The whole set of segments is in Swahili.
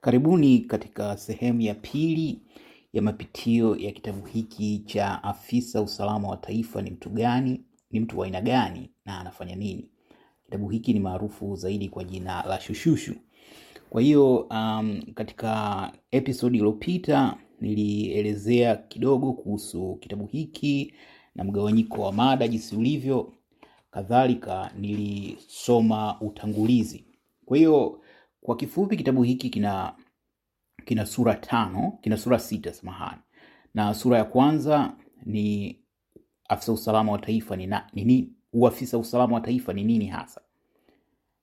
Karibuni katika sehemu ya pili ya mapitio ya kitabu hiki cha Afisa Usalama wa Taifa ni mtu gani, ni mtu wa aina gani na anafanya nini. Kitabu hiki ni maarufu zaidi kwa jina la Shushushu. Kwa hiyo um, katika episodi iliyopita nilielezea kidogo kuhusu kitabu hiki na mgawanyiko wa mada jinsi ulivyo. Kadhalika nilisoma utangulizi. Kwa hiyo kwa kifupi, kitabu hiki kina kina sura tano, kina sura sita, samahani. Na sura ya kwanza ni afisa usalama wa taifa ni nini, uafisa usalama wa taifa ni nini hasa,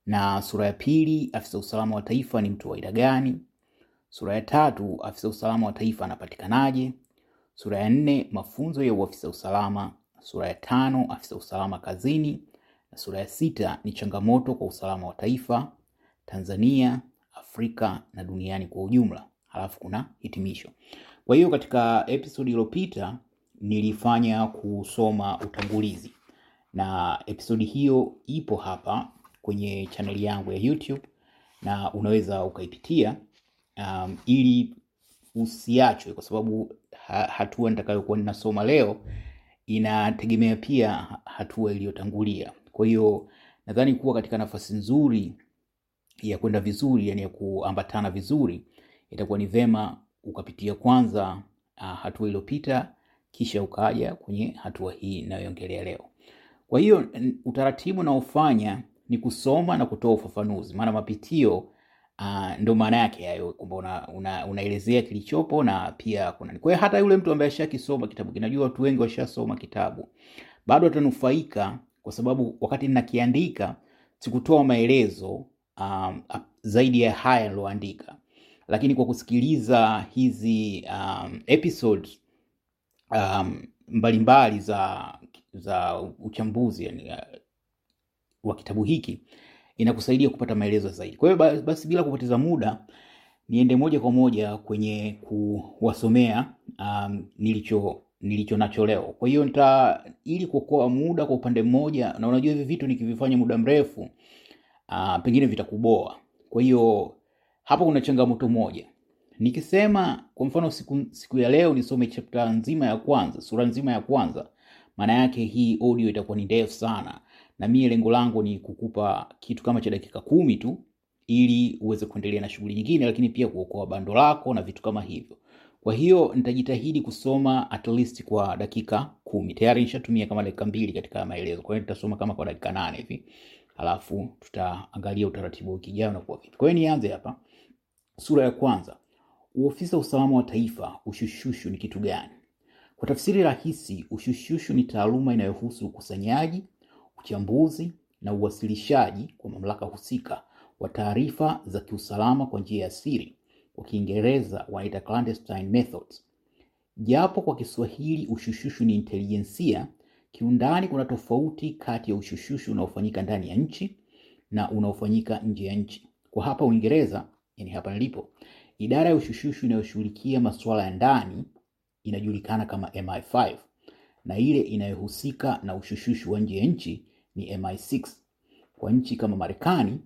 na sura ya pili, afisa usalama wa taifa ni mtu wa aina gani. Sura ya tatu, afisa usalama wa taifa anapatikanaje. Sura ya nne, mafunzo ya uafisa usalama. Sura ya tano, afisa usalama kazini, na sura ya sita ni changamoto kwa usalama wa taifa Tanzania, Afrika na duniani kwa ujumla. Halafu kuna hitimisho. Kwa hiyo katika episodi iliyopita nilifanya kusoma utangulizi, na episodi hiyo ipo hapa kwenye chaneli yangu ya YouTube na unaweza ukaipitia um, ili usiachwe, kwa sababu hatua nitakayokuwa ninasoma leo inategemea pia hatua iliyotangulia. Kwa hiyo nadhani kuwa katika nafasi nzuri ya kwenda vizuri, yani ya kuambatana vizuri, itakuwa ni vema ukapitia kwanza uh, hatua iliyopita kisha ukaja kwenye hatua hii inayoongelea leo. Kwa hiyo utaratibu unaofanya ni kusoma na kutoa ufafanuzi, maana mapitio uh, ndo maana yake hayo, kwamba una, una, kilichopo na pia kuna. Kwa hiyo hata yule mtu ambaye ashakisoma kitabu, kinajua watu wengi washasoma kitabu, bado atanufaika, kwa sababu wakati ninakiandika sikutoa maelezo um, zaidi ya haya niloandika, lakini kwa kusikiliza hizi um, episodes um, mbalimbali za za uchambuzi yani, uh, wa kitabu hiki inakusaidia kupata maelezo zaidi. Kwa hiyo basi bila kupoteza muda niende moja kwa moja kwenye kuwasomea um, nilicho nilicho nacho leo. Kwa hiyo nita ili kuokoa muda kwa upande mmoja, na unajua hivi vitu nikivifanya muda mrefu uh, pengine vitakuboa. Kwa hiyo hapo kuna changamoto moja. Nikisema kwa mfano siku, siku ya leo nisome chapter nzima ya kwanza, sura nzima ya kwanza, maana yake hii audio itakuwa ni ndefu sana, na mie lengo langu ni kukupa kitu kama cha dakika kumi tu ili uweze kuendelea na shughuli nyingine, lakini pia kuokoa bando lako na vitu kama hivyo. Kwa hiyo nitajitahidi kusoma at least kwa dakika kumi. Tayari nishatumia kama dakika mbili katika maelezo, kwa hiyo nitasoma kama kwa dakika nane hivi, alafu tutaangalia utaratibu wiki ijayo vipi. Kwa nianze hapa. Sura ya kwanza, uofisa usalama wa taifa, ushushushu ni kitu gani? Kwa tafsiri rahisi, ushushushu ni taaluma inayohusu ukusanyaji, uchambuzi na uwasilishaji kwa mamlaka husika wa taarifa za kiusalama kwa njia ya siri. Kwa Kiingereza wanaita clandestine methods. Japo kwa Kiswahili ushushushu ni intelijensia, kiundani kuna tofauti kati ya ushushushu unaofanyika ndani ya nchi na unaofanyika nje ya nchi. Kwa hapa Uingereza, yani hapa nilipo, idara ya ushushushu inayoshughulikia masuala ya ndani inajulikana kama MI5 na ile inayohusika na ushushushu wa nje ya nchi ni MI6. Kwa nchi kama Marekani,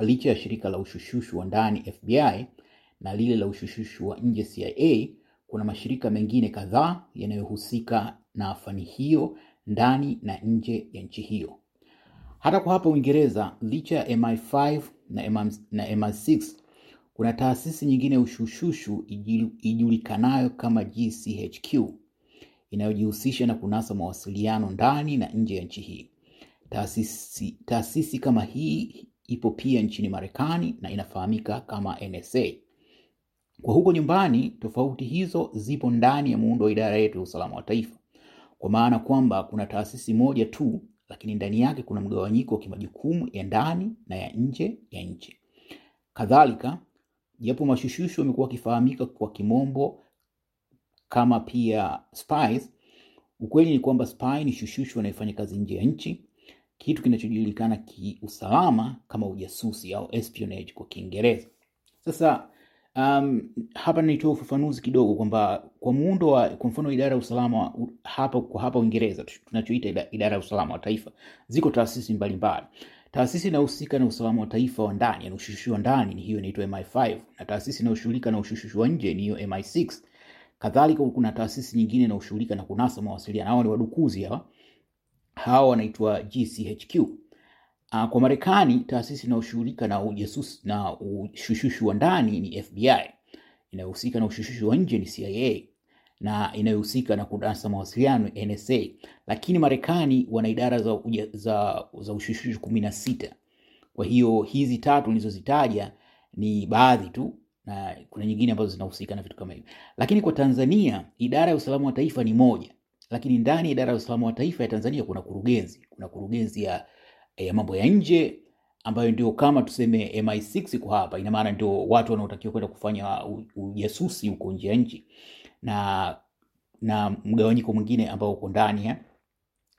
licha ya shirika la ushushushu wa ndani FBI na lile la ushushushu wa nje CIA, kuna mashirika mengine kadhaa yanayohusika na fani hiyo ndani na nje ya nchi hiyo. Hata kwa hapa Uingereza, licha ya MI5 na MI, na MI6 kuna taasisi nyingine ya ushushushu ijulikanayo kama GCHQ inayojihusisha na kunasa mawasiliano ndani na nje ya nchi hii. Taasisi, taasisi kama hii ipo pia nchini Marekani na inafahamika kama NSA. Kwa huko nyumbani, tofauti hizo zipo ndani ya muundo wa idara yetu ya usalama wa taifa, kwa maana kwamba kuna taasisi moja tu, lakini ndani yake kuna mgawanyiko wa kimajukumu ya ndani na ya nje ya nchi. Kadhalika, japo mashushushu wamekuwa wakifahamika kwa kimombo kama pia spies, ukweli ni kwamba spy ni shushushu anayefanya kazi nje ya nchi, kitu kinachojulikana kiusalama kama ujasusi au espionage kwa Kiingereza. Sasa um, hapa nitoa ufafanuzi kidogo kwamba kwa muundo wa kwa mfano idara ya usalama hapa kwa hapa Uingereza tunachoita idara ya usalama wa taifa, ziko taasisi mbalimbali. Taasisi inayohusika na usalama wa taifa wa ndani, yani ushushushi wa ndani, ni hiyo inaitwa MI5, na taasisi inayoshughulika na ushushushi wa nje ni hiyo MI6. Kadhalika kuna taasisi nyingine inayoshughulika na kunasa mawasiliano, hawa ni wadukuzi hawa, hawa wanaitwa GCHQ. Uh, kwa Marekani taasisi inayoshughulika na ujasusi na ushushushu wa ndani ni FBI, inayohusika na ushushushu wa nje ni CIA na inayohusika na kunasa mawasiliano NSA. Lakini Marekani wana idara za, za, za ushushushu kumi na sita. Kwa hiyo hizi tatu nilizozitaja ni baadhi tu, na kuna nyingine ambazo zinahusika na vitu kama hivyo. Lakini kwa Tanzania idara ya usalama wa taifa ni moja, lakini ndani ya idara ya usalama wa taifa ya Tanzania kuna kurugenzi, kuna kurugenzi ya, ya mambo ya nje ambayo ndio kama tuseme MI6 kwa hapa, ina maana ndio watu wanaotakiwa kwenda kufanya ujasusi huko nje ya nchi na na mgawanyiko mwingine ambao uko ndani ya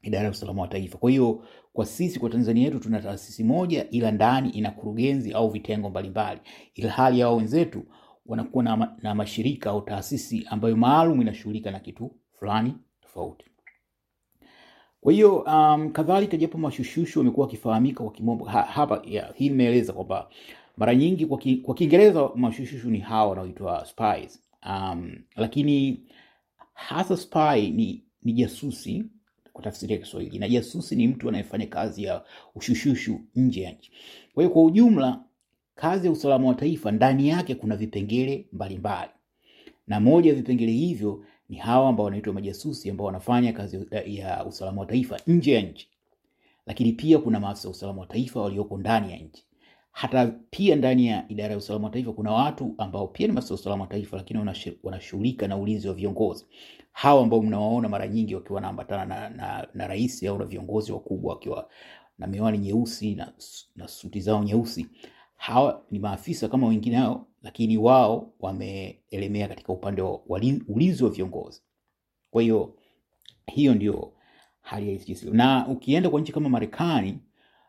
idara ya usalama wa taifa. Kwa hiyo kwa sisi kwa Tanzania yetu tuna taasisi moja, ila ndani ina kurugenzi au vitengo mbalimbali, ila hali yao wenzetu wanakuwa na, na mashirika au taasisi ambayo maalum inashughulika na kitu fulani tofauti. Kwa hiyo um, kadhalika, japo mashushushu wamekuwa wakifahamika kwa kimombo ha, hapa yeah, hii nimeeleza kwamba mara nyingi kwa, ki, kwa Kiingereza mashushushu ni hawa wanaoitwa spies um, lakini hasa spy ni, ni jasusi kwa tafsiri ya Kiswahili, na jasusi ni mtu anayefanya kazi ya ushushushu nje ya nchi. Kwa hiyo kwa ujumla, kazi ya usalama wa taifa ndani yake kuna vipengele mbalimbali na moja ya vipengele hivyo ni hawa ambao wanaitwa majasusi ambao wanafanya kazi ya usalama wa taifa nje ya nchi, lakini pia kuna maafisa wa usalama wa taifa walioko ndani ya nchi. Hata pia ndani ya idara ya usalama wa taifa kuna watu ambao pia ni maafisa usalama wa taifa, lakini wanashughulika na ulinzi wa viongozi. Hawa ambao mnawaona mara nyingi wakiwa wanaambatana na, na, na rais au na viongozi wakubwa wakiwa na miwani nyeusi na, na suti zao nyeusi hawa ni maafisa kama wengine hao, lakini wao wameelemea katika upande wa ulinzi wa viongozi. Kwa hiyo hiyo ndio hali ya na ukienda kwa nchi kama Marekani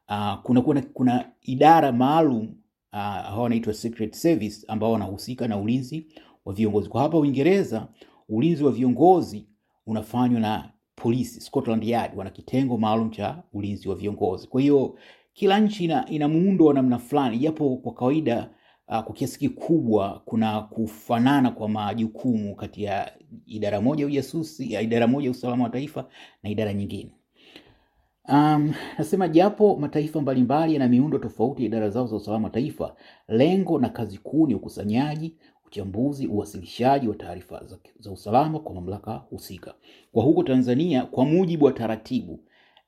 uh, kuna, kuna, kuna idara maalum uh, wanaitwa Secret Service ambao wanahusika na ulinzi wa viongozi. Kwa hapa Uingereza ulinzi wa viongozi unafanywa na polisi, Scotland Yard wana kitengo maalum cha ulinzi wa viongozi. Kwa hiyo kila nchi ina, ina muundo wa namna fulani, japo kwa kawaida kwa kiasi kikubwa kuna kufanana kwa majukumu kati ya idara moja ujasusi, ya idara moja usalama wa taifa na idara nyingine. Um, nasema japo mataifa mbalimbali yana miundo tofauti ya idara zao za usalama wa taifa, lengo na kazi kuu ni ukusanyaji, uchambuzi, uwasilishaji wa taarifa za, za usalama kwa mamlaka husika. Kwa huko Tanzania, kwa mujibu wa taratibu,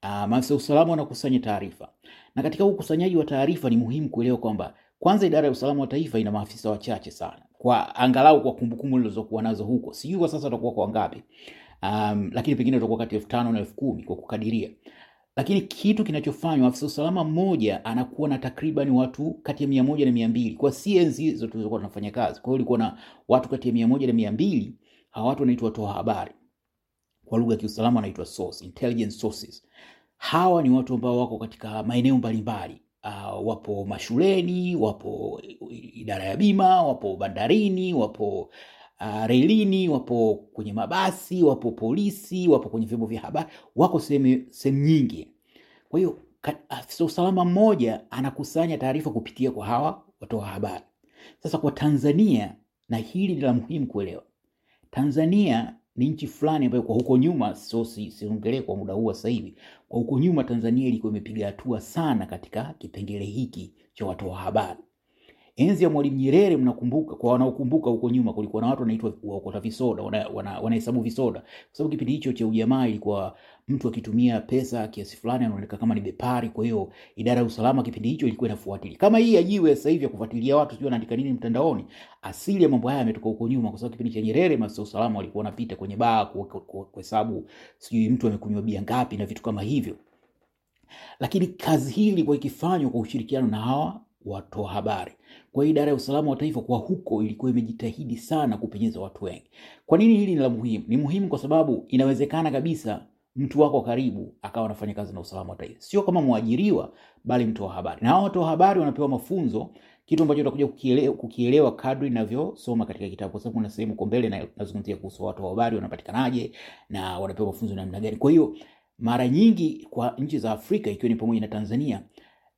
uh, maafisa usalama wanakusanya taarifa, na katika ukusanyaji wa taarifa ni muhimu kuelewa kwamba kwanza, idara ya usalama wa taifa ina maafisa wachache sana, kwa angalau kwa kumbukumbu nilizokuwa nazo huko, sijui kwa sasa utakuwa kwa wangapi, um, lakini pengine utakuwa kati ya elfu tano na elfu kumi kwa kukadiria lakini kitu kinachofanywa afisa usalama mmoja anakuwa na takriban watu kati ya mia moja na mia mbili kwa CNZ hizo tulizokuwa tunafanya kazi. Kwa hiyo ulikuwa na watu kati ya mia moja na mia mbili Hawa watu wanaitwa watoa habari, kwa lugha ya kiusalama wanaitwa source, intelligence sources. Hawa ni watu ambao wako katika maeneo mbalimbali. Uh, wapo mashuleni, wapo idara ya bima, wapo bandarini, wapo uh, relini, wapo kwenye mabasi, wapo polisi, wapo kwenye vyombo vya habari, wako sehemu nyingi. Kwa hiyo afisa usalama mmoja anakusanya taarifa kupitia kwa hawa watoa habari. Sasa kwa Tanzania, na hili ni la muhimu kuelewa, Tanzania ni nchi fulani ambayo kwa huko nyuma, so si- siongelee kwa muda huu sasa hivi, kwa huko nyuma Tanzania ilikuwa imepiga hatua sana katika kipengele hiki cha watoa habari. Enzi ya Mwalimu Nyerere, mnakumbuka, kwa wanaokumbuka huko nyuma, kulikuwa na watu wanaitwa waokota visoda, wanahesabu wana, wanahesabu visoda, kwa sababu kipindi hicho cha ujamaa ilikuwa mtu akitumia pesa kiasi fulani anaonekana kama ni bepari. Kwa hiyo idara ya usalama kipindi hicho ilikuwa inafuatilia, kama hii ajiwe sasa ya kufuatilia watu, sijui wanaandika nini mtandaoni. Asili ya mambo haya yametoka huko nyuma, kwa sababu kipindi cha Nyerere maafisa usalama walikuwa wanapita kwenye baa ku- ku- ku- kuhesabu sijui mtu amekunywa bia ngapi na vitu kama hivyo lakini kazi hii ilikuwa ikifanywa kwa ushirikiano na hawa watoa habari. Kwa hiyo idara ya usalama wa taifa kwa huko ilikuwa imejitahidi sana kupenyeza watu wengi. Kwa nini hili ni la muhimu? Ni muhimu kwa sababu inawezekana kabisa mtu wako karibu akawa anafanya kazi na usalama wa taifa, sio kama mwajiriwa, bali mtoa habari. Na hao watoa habari wanapewa mafunzo, kitu ambacho utakuja kukielewa, kukielewa kadri inavyosoma katika kitabu, kwa sababu kuna sehemu huko mbele nazungumzia kuhusu watoa habari wanapatikanaje na wanapewa mafunzo namna gani. Kwa hiyo mara nyingi kwa nchi za Afrika ikiwa ni pamoja na Tanzania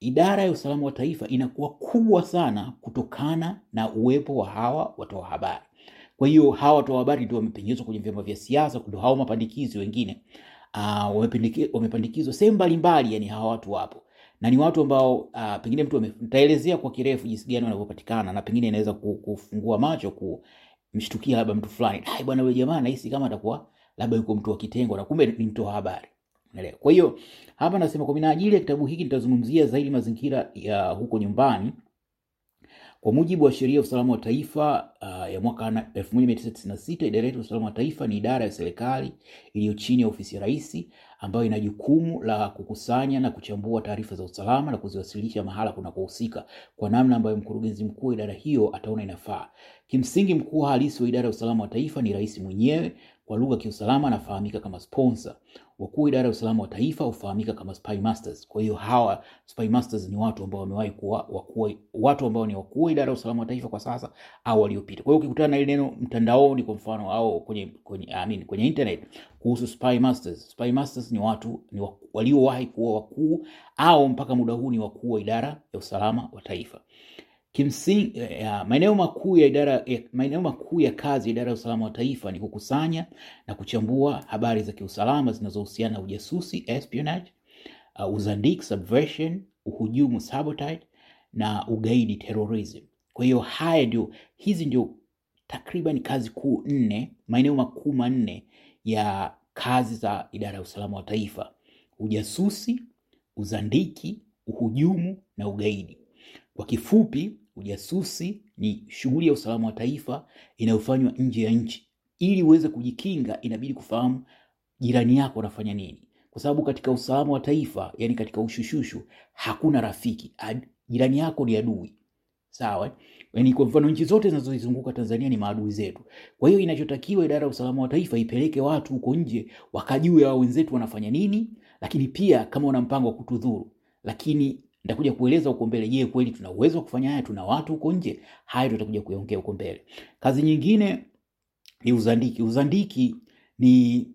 idara ya usalama wa taifa inakuwa kubwa sana kutokana na uwepo wa hawa watoa habari. Kwa hiyo hawa watoa habari ndio wamepenyezwa kwenye vyama vya siasa, ndio hao mapandikizi wengine uh, wamepandikizwa sehemu mbalimbali, yani hawa watu wapo na ni watu ambao uh, pengine mtu nitaelezea kwa kirefu jinsi gani wanavyopatikana na pengine inaweza kufungua macho kumshtukia labda mtu fulani, bwana, wewe, jamaa nahisi kama atakuwa labda yuko mtu wa kitengo na kumbe ni mtoa habari. Kwa hiyo hapa nasema kwa minajili ya kitabu hiki nitazungumzia zaidi mazingira ya huko nyumbani. Kwa mujibu wa sheria ya usalama wa taifa uh, ya mwaka 1996 idara yetu ya usalama wa taifa ni idara ya serikali iliyo chini ya ofisi ya rais ambayo ina jukumu la kukusanya na kuchambua taarifa za usalama na kuziwasilisha mahala kunakohusika kwa namna ambayo mkurugenzi mkuu wa idara hiyo ataona inafaa. Kimsingi, mkuu halisi wa idara ya usalama wa taifa ni rais mwenyewe. Kwa lugha ya kiusalama anafahamika kama sponsor. Wakuu wa idara ya usalama wa taifa hufahamika kama spy masters. Kwa hiyo hawa spy masters ni watu ambao wamewahi kuwa wakuu, watu ambao ni wakuu wa idara ya usalama wa taifa kwa sasa au waliopita. Kwa hiyo ukikutana na ile neno mtandaoni kwa mfano au kwenye kwenye I mean, kwenye internet kuhusu spy masters, spy masters ni watu ni waliowahi kuwa wakuu au mpaka muda huu ni wakuu wa idara ya usalama wa taifa. Kimsingi, uh, maeneo makuu ya idara maeneo makuu ya kazi ya idara ya usalama wa taifa ni kukusanya na kuchambua habari za kiusalama zinazohusiana na ujasusi espionage, uh, uzandik subversion, uhujumu sabotage na ugaidi terrorism. Kwa hiyo haya ndio, hizi ndio takriban kazi kuu nne, maeneo makuu manne ya kazi za idara ya usalama wa taifa: ujasusi, uzandiki, uhujumu na ugaidi. Kwa kifupi, ujasusi ni shughuli ya usalama wa taifa inayofanywa nje ya nchi. Ili uweze kujikinga, inabidi kufahamu jirani yako anafanya nini, kwa sababu katika usalama wa taifa, yani katika ushushushu, hakuna rafiki. Jirani yako ni adui, sawa? Yani kwa mfano, nchi zote zinazozizunguka Tanzania ni maadui zetu. Kwa hiyo inachotakiwa idara ya usalama wa taifa ipeleke watu huko nje wakajue hao wenzetu wanafanya nini, lakini pia kama wana mpango wa kutudhuru, lakini nitakuja kueleza huko mbele. Je, kweli tuna uwezo wa kufanya haya? Tuna watu huko nje? Hayo tutakuja kuongea huko mbele. Kazi nyingine ni uzandiki. Uzandiki ni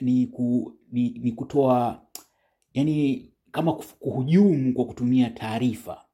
ni, ku, ni, ni kutoa yani kama kuhujumu kwa kutumia taarifa.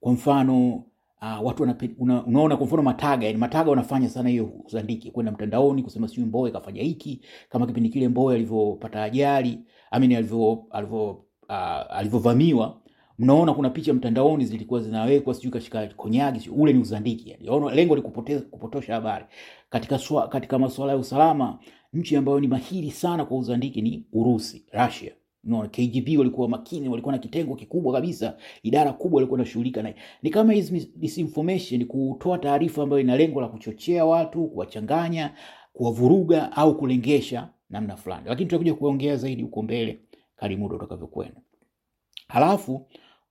Kwa mfano uh, watu wana, una, unaona kwa mfano Mataga, yani Mataga wanafanya sana hiyo uzandiki, kwenda mtandaoni kusema sijui Mbowe kafanya hiki, kama kipindi kile Mbowe alivyopata ajali amini alivyo uh, alivyovamiwa mnaona kuna picha mtandaoni zilikuwa zinawekwa sijui katika konyagi sijui, ule ni uzandiki yani. Lengo ni kupotosha habari katika, swa, katika masuala ya usalama. Nchi ambayo ni mahiri sana kwa uzandiki ni Urusi, Russia. Unaona, KGB walikuwa makini, walikuwa na kitengo kikubwa kabisa, idara kubwa walikuwa wanashughulika naye. Ni kama hizi disinformation, kutoa taarifa ambayo ina lengo la kuchochea watu, kuwachanganya, kuwavuruga au kulengesha namna fulani, lakini tutakuja kuongea zaidi huko mbele kadri muda utakavyokwenda. Halafu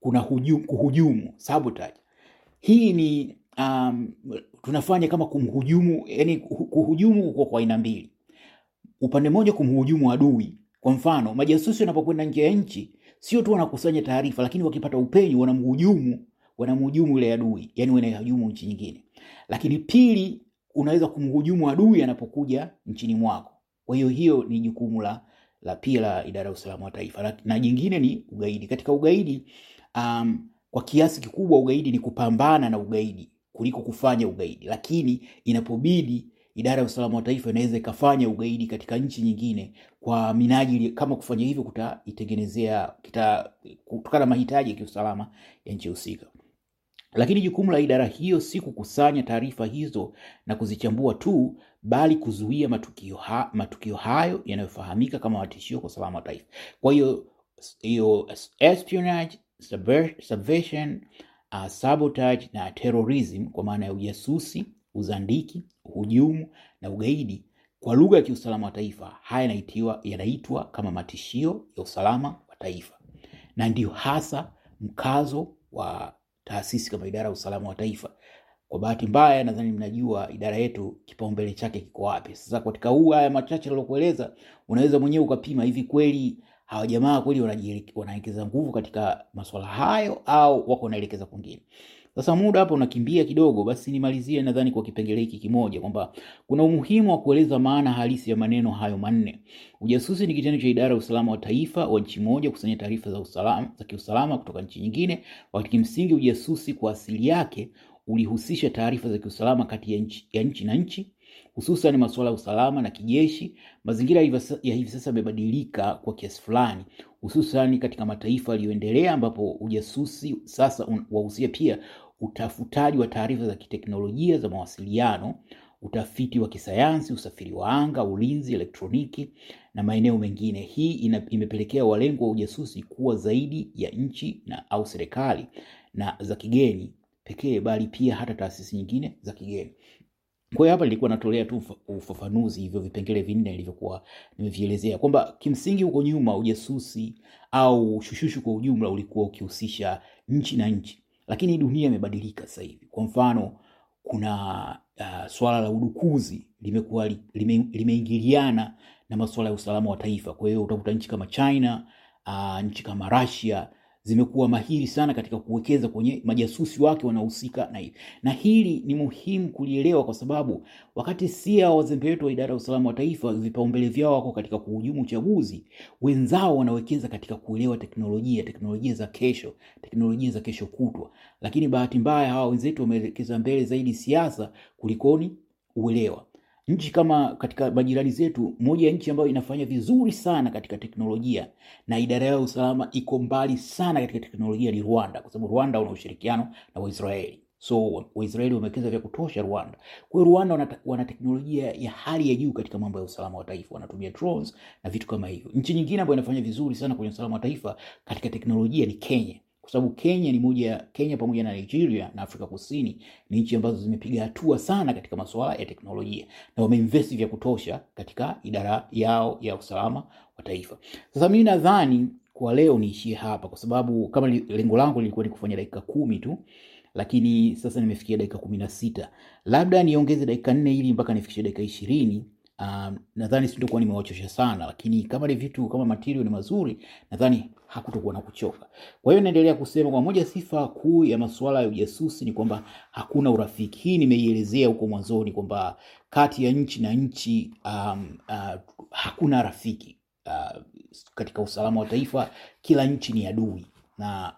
kuna hujumu, kuhujumu sabotage. Hii ni um, tunafanya kama kumhujumu, yani kuhujumu kwa aina mbili. Upande mmoja kumhujumu adui. Kwa mfano, majasusi wanapokwenda nje ya nchi sio tu wanakusanya taarifa, lakini wakipata upenyo wanamhujumu, wanamhujumu ile adui, yani wanahujumu nchi nyingine. Lakini pili, unaweza kumhujumu adui anapokuja nchini mwako. Kwa hiyo hiyo ni jukumu la la pia la idara ya usalama wa taifa, na jingine ni ugaidi. Katika ugaidi um, kwa kiasi kikubwa ugaidi ni kupambana na ugaidi kuliko kufanya ugaidi, lakini inapobidi idara ya usalama wa taifa inaweza ikafanya ugaidi katika nchi nyingine kwa minajili, kama kufanya hivyo kutaitengenezea kita kutokana na mahitaji ya kiusalama ya nchi husika. Lakini jukumu la idara hiyo si kukusanya taarifa hizo na kuzichambua tu, bali kuzuia matukio, ha, matukio hayo yanayofahamika kama matishio kwa usalama wa taifa. Kwa hiyo hiyo espionage, subversion, uh, sabotage na terrorism kwa maana ya ujasusi, uzandiki, uhujumu na ugaidi kwa lugha ya kiusalama wa taifa, haya yanaitwa kama matishio ya usalama wa taifa, na ndio hasa mkazo wa taasisi kama idara ya usalama wa taifa. Kwa bahati mbaya, nadhani mnajua idara yetu kipaumbele chake kiko wapi. Sasa katika huu haya machache nilokueleza, unaweza mwenyewe ukapima hivi kweli hawa jamaa kweli wanaelekeza nguvu katika masuala hayo au wako wanaelekeza kwingine. Sasa muda hapa unakimbia kidogo, basi nimalizie nadhani kwa kipengele hiki kimoja kwamba kuna umuhimu wa kueleza maana halisi ya maneno hayo manne. Ujasusi ni kitendo cha idara ya usalama wa taifa wa nchi moja kusanya taarifa za za kiusalama kutoka nchi nyingine, wakati kimsingi ujasusi kwa asili yake ulihusisha taarifa za kiusalama kati ya nchi, ya nchi na nchi hususan masuala ya usalama na kijeshi. Mazingira ya hivi sasa yamebadilika kwa kiasi fulani, hususan katika mataifa yaliyoendelea ambapo ujasusi sasa wahusia pia utafutaji wa taarifa za kiteknolojia za mawasiliano, utafiti wa kisayansi, usafiri wa anga, ulinzi, elektroniki na maeneo mengine. Hii ina, imepelekea walengwa wa ujasusi kuwa zaidi ya nchi na au serikali na za kigeni pekee, bali pia hata taasisi nyingine za kigeni. Kwa hiyo hapa nilikuwa natolea tu ufafanuzi hivyo vipengele vinne nilivyokuwa nimevielezea kwamba kimsingi huko nyuma ujasusi au shushushu kwa ujumla ulikuwa ukihusisha nchi na nchi, lakini dunia imebadilika sasa hivi. Kwa mfano, kuna uh, swala la udukuzi limekuwa lime, limeingiliana na masuala ya usalama wa taifa. Kwa hiyo utakuta nchi kama China uh, nchi kama Russia zimekuwa mahiri sana katika kuwekeza kwenye majasusi wake wanahusika na hivi, na hili ni muhimu kulielewa, kwa sababu wakati sia wazembe wetu wa idara ya usalama wa taifa vipaumbele vyao wako katika kuhujumu uchaguzi, wenzao wanawekeza katika kuelewa teknolojia, teknolojia za kesho, teknolojia za kesho kutwa. Lakini bahati mbaya hawa wenzetu wameelekeza mbele zaidi siasa kulikoni uelewa. Nchi kama katika majirani zetu, moja ya nchi ambayo inafanya vizuri sana katika teknolojia na idara ya usalama iko mbali sana katika teknolojia ni Rwanda, kwa sababu Rwanda una ushirikiano na Waisraeli. So Waisraeli wamewekeza vya kutosha Rwanda. Kwa hiyo Rwanda wana, wana teknolojia ya hali ya juu katika mambo ya usalama wa taifa, wanatumia drones na vitu kama hivyo. Nchi nyingine ambayo inafanya vizuri sana kwenye usalama wa taifa katika teknolojia ni Kenya kwa sababu Kenya ni moja Kenya pamoja na Nigeria na Afrika Kusini ni nchi ambazo zimepiga hatua sana katika masuala ya teknolojia na wameinvesti vya kutosha katika idara yao ya usalama wa taifa. Sasa mimi nadhani kwa leo niishie hapa, kwa sababu kama lengo langu lilikuwa ni kufanya dakika kumi tu, lakini sasa nimefikia dakika kumi na sita. Labda niongeze dakika nne ili mpaka nifikishe dakika ishirini. Um, nadhani sitakuwa nimewachosha sana, lakini kama ni vitu kama material ni mazuri, nadhani hakutokuwa na kuchoka. Kwa hiyo naendelea kusema kwa moja, sifa kuu ya masuala ya ujasusi ni kwamba hakuna urafiki. Hii nimeielezea huko mwanzoni kwamba kati ya nchi na nchi um, uh, hakuna rafiki uh, katika usalama wa taifa, kila nchi ni adui na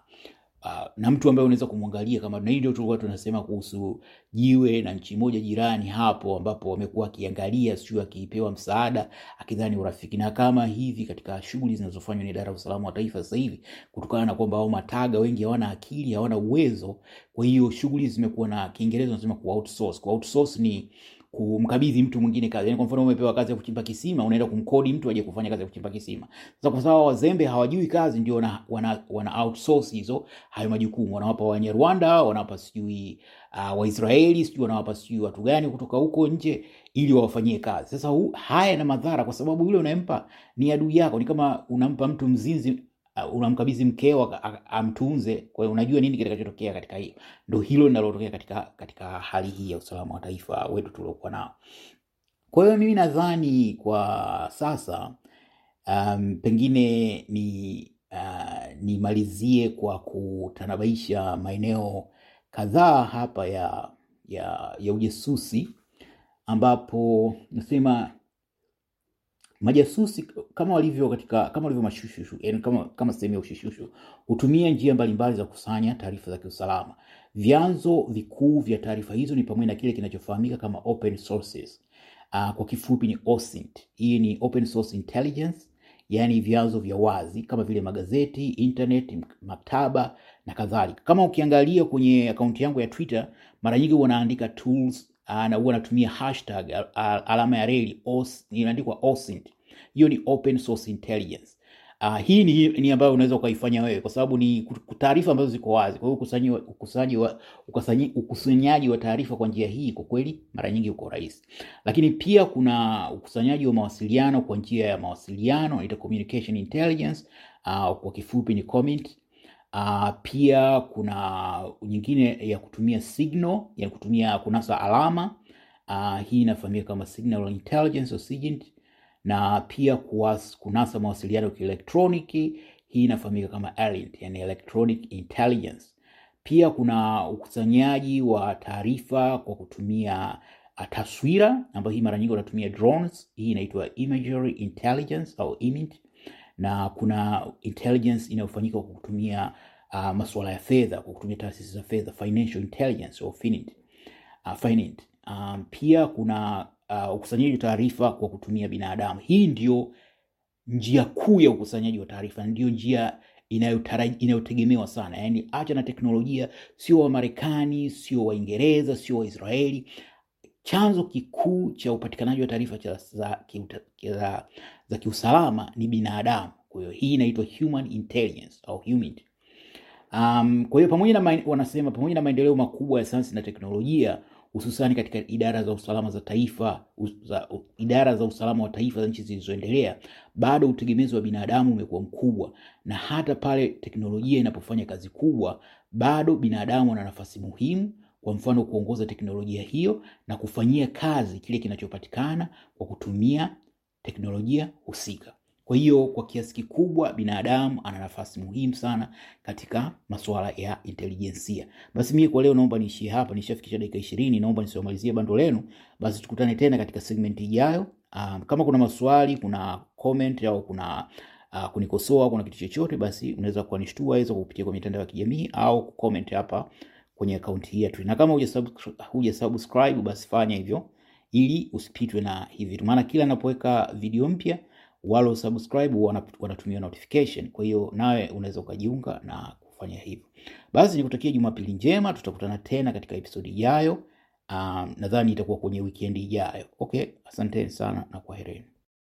Uh, na mtu ambaye unaweza kumwangalia kama na hii ndio tulikuwa tunasema kuhusu jiwe na nchi moja jirani hapo, ambapo wamekuwa akiangalia sio akipewa msaada akidhani urafiki. Na kama hivi katika shughuli zinazofanywa na idara ya usalama wa taifa sasa hivi, kutokana na kwamba hao mataga wengi hawana akili, hawana uwezo, kwa hiyo shughuli zimekuwa na Kiingereza wanasema ku outsource. Ku outsource ni kumkabidhi mtu mwingine kazi. Yani kwa mfano umepewa kazi ya kuchimba kisima, unaenda kumkodi mtu aje kufanya kazi ya kuchimba kisima. Sasa kwa sababu wazembe hawajui kazi, ndio wana, wana, wana outsource hizo hayo majukumu, wanawapa Wanyarwanda, wanawapa sijui uh, Waisraeli, sijui wanawapa sijui watu gani kutoka huko nje ili wawafanyie kazi. Sasa haya na madhara, kwa sababu yule unayempa ni adui yako. Ni kama unampa mtu mzinzi uh, unamkabidhi mkeo amtunze. Kwa unajua nini kitakachotokea katika hiyo. Ndio hilo linalotokea katika, katika hali hii ya usalama wa taifa wetu tuliokuwa nao. Kwa hiyo mimi nadhani kwa sasa um, pengine ni uh, nimalizie kwa kutanabaisha maeneo kadhaa hapa ya, ya, ya ujasusi ambapo nasema majasusi kama walivyo katika kama walivyo mashushushu yani kama, kama sehemu ya ushushushu hutumia njia mbalimbali za kukusanya taarifa za kiusalama. Vyanzo vikuu vya taarifa hizo ni pamoja na kile kinachofahamika kama open sources. Uh, kwa kifupi ni OSINT. Hii ni open source intelligence, yani vyanzo vya wazi kama vile magazeti, internet, maktaba na kadhalika. Kama ukiangalia kwenye akaunti yangu ya Twitter, mara nyingi wanaandika tools na huwa natumia hashtag alama ya reli inaandikwa OSINT. Hiyo ni open source intelligence. Uh, hii ni, ni ambayo unaweza ukaifanya wewe kwa sababu ni taarifa ambazo ziko wazi. Kwa hiyo ukusanyaji wa, taarifa kwa njia hii kwa kweli mara nyingi uko rahisi, lakini pia kuna ukusanyaji wa mawasiliano kwa njia ya mawasiliano inaitwa communication intelligence uh, kwa kifupi ni COMINT. Uh, pia kuna nyingine ya kutumia signal ya kutumia kunasa alama uh, hii inafahamika kama signal intelligence or SIGINT, na pia kuwas, kunasa mawasiliano ya kielektroniki hii inafahamika kama ELINT, yani electronic intelligence. Pia kuna ukusanyaji wa taarifa kwa kutumia uh, taswira ambayo hii mara nyingi wanatumia drones. Hii inaitwa imagery intelligence au IMINT, na kuna intelligence inayofanyika kwa kutumia uh, masuala ya fedha kwa kutumia taasisi za fedha, financial intelligence or finance. Uh, finance. Um, pia kuna uh, ukusanyaji wa taarifa kwa kutumia binadamu. Hii ndio njia kuu ya ukusanyaji wa taarifa, ndio njia inayotegemewa sana. Yaani acha na teknolojia, sio Wamarekani, sio Waingereza, sio Waisraeli. Chanzo kikuu cha upatikanaji wa taarifa za, za, kiusalama ni binadamu. Kwa hii inaitwa human intelligence au human. Um, kwa hiyo pamoja na wanasema pamoja na maendeleo makubwa ya sayansi na teknolojia hususani katika idara za usalama za taifa za, idara za usalama wa taifa za nchi zilizoendelea, bado utegemezi wa binadamu umekuwa mkubwa, na hata pale teknolojia inapofanya kazi kubwa, bado binadamu ana nafasi muhimu, kwa mfano kuongoza teknolojia hiyo na kufanyia kazi kile kinachopatikana kwa kutumia teknolojia husika. Kwa hiyo kwa kiasi kikubwa binadamu ana nafasi muhimu sana katika masuala ya intelijensia. Basi mimi kwa leo naomba niishie hapa, nishafikisha dakika ishirini. Naomba nisiwamalizie bando lenu, basi tukutane tena katika segment ijayo. Um, kama kuna maswali, kuna comment au kuna uh, kunikosoa, kuna kitu chochote, basi unaweza kuanishtua aidha kupitia kwa mitandao ya kijamii au kucomment hapa kwenye akaunti yetu, na kama huja subscribe, huja subscribe basi fanya hivyo ili usipitwe na hivi vitu, maana kila anapoweka video mpya wale subscribe wanatumia notification. Kwa hiyo nawe unaweza ukajiunga na kufanya hivyo. Basi nikutakia Jumapili njema, tutakutana tena katika episodi ijayo. Um, nadhani itakuwa kwenye weekend ijayo. Okay, asanteni sana na kwaherini.